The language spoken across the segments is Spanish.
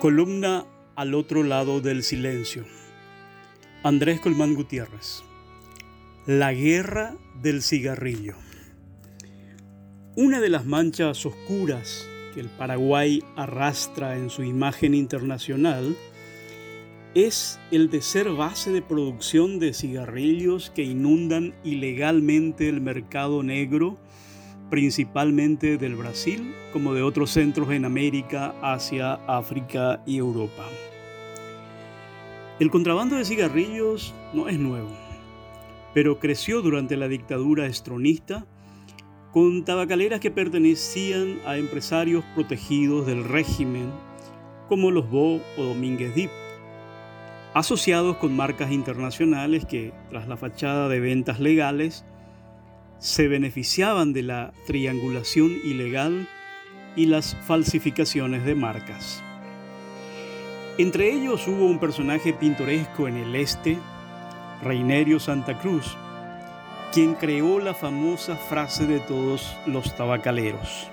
Columna al otro lado del silencio. Andrés Colmán Gutiérrez. La guerra del cigarrillo. Una de las manchas oscuras que el Paraguay arrastra en su imagen internacional es el de ser base de producción de cigarrillos que inundan ilegalmente el mercado negro principalmente del Brasil como de otros centros en América, Asia, África y Europa. El contrabando de cigarrillos no es nuevo, pero creció durante la dictadura estronista con tabacaleras que pertenecían a empresarios protegidos del régimen como los Bo o Domínguez Dip, asociados con marcas internacionales que, tras la fachada de ventas legales, se beneficiaban de la triangulación ilegal y las falsificaciones de marcas. Entre ellos hubo un personaje pintoresco en el este, Reinerio Santa Cruz, quien creó la famosa frase de todos los tabacaleros.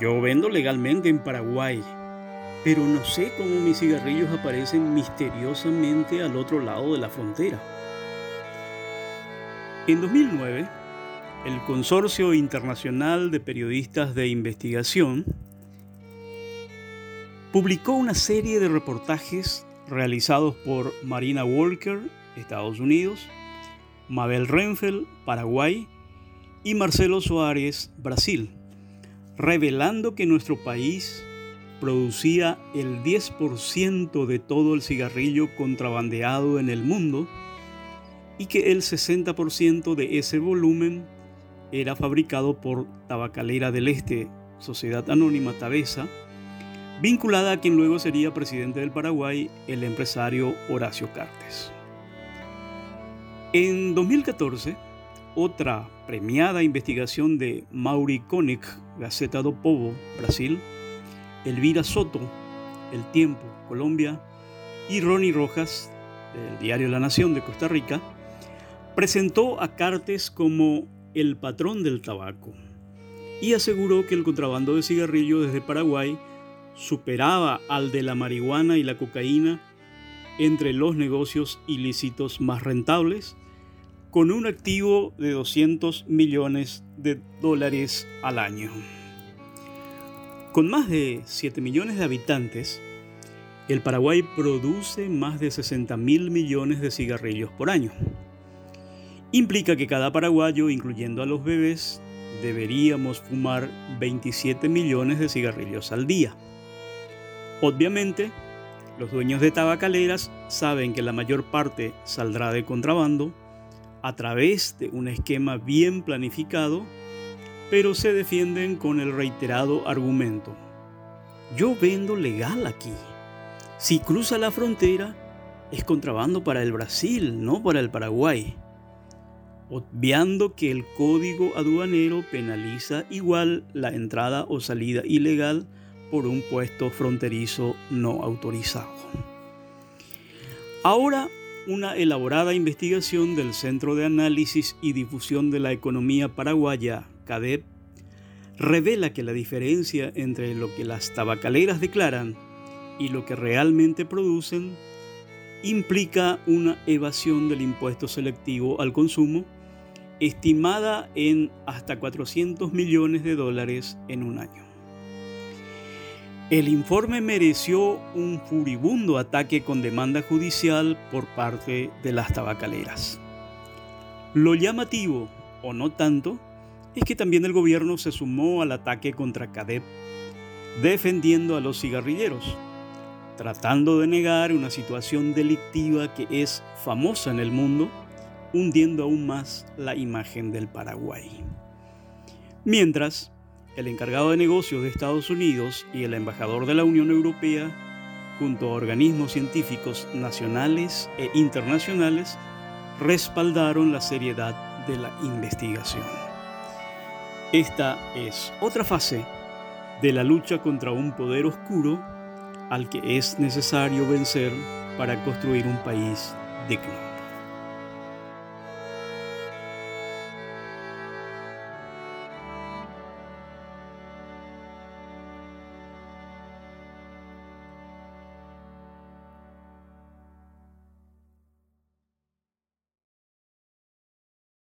Yo vendo legalmente en Paraguay, pero no sé cómo mis cigarrillos aparecen misteriosamente al otro lado de la frontera. En 2009, el Consorcio Internacional de Periodistas de Investigación publicó una serie de reportajes realizados por Marina Walker, Estados Unidos, Mabel Renfeld, Paraguay, y Marcelo Suárez, Brasil, revelando que nuestro país producía el 10% de todo el cigarrillo contrabandeado en el mundo y que el 60% de ese volumen era fabricado por Tabacalera del Este, Sociedad Anónima Tabesa, vinculada a quien luego sería presidente del Paraguay, el empresario Horacio Cartes. En 2014, otra premiada investigación de Mauri Koenig, Gaceta do Povo, Brasil, Elvira Soto, El Tiempo, Colombia, y Ronnie Rojas, del diario La Nación de Costa Rica, presentó a Cartes como el patrón del tabaco y aseguró que el contrabando de cigarrillos desde Paraguay superaba al de la marihuana y la cocaína entre los negocios ilícitos más rentables, con un activo de 200 millones de dólares al año. Con más de 7 millones de habitantes, el Paraguay produce más de 60 mil millones de cigarrillos por año implica que cada paraguayo, incluyendo a los bebés, deberíamos fumar 27 millones de cigarrillos al día. Obviamente, los dueños de tabacaleras saben que la mayor parte saldrá de contrabando a través de un esquema bien planificado, pero se defienden con el reiterado argumento. Yo vendo legal aquí. Si cruza la frontera, es contrabando para el Brasil, no para el Paraguay obviando que el código aduanero penaliza igual la entrada o salida ilegal por un puesto fronterizo no autorizado. Ahora, una elaborada investigación del Centro de Análisis y Difusión de la Economía Paraguaya, CADEP, revela que la diferencia entre lo que las tabacaleras declaran y lo que realmente producen implica una evasión del impuesto selectivo al consumo estimada en hasta 400 millones de dólares en un año. El informe mereció un furibundo ataque con demanda judicial por parte de las tabacaleras. Lo llamativo, o no tanto, es que también el gobierno se sumó al ataque contra CADEP, defendiendo a los cigarrilleros, tratando de negar una situación delictiva que es famosa en el mundo hundiendo aún más la imagen del Paraguay. Mientras, el encargado de negocios de Estados Unidos y el embajador de la Unión Europea, junto a organismos científicos nacionales e internacionales, respaldaron la seriedad de la investigación. Esta es otra fase de la lucha contra un poder oscuro al que es necesario vencer para construir un país digno.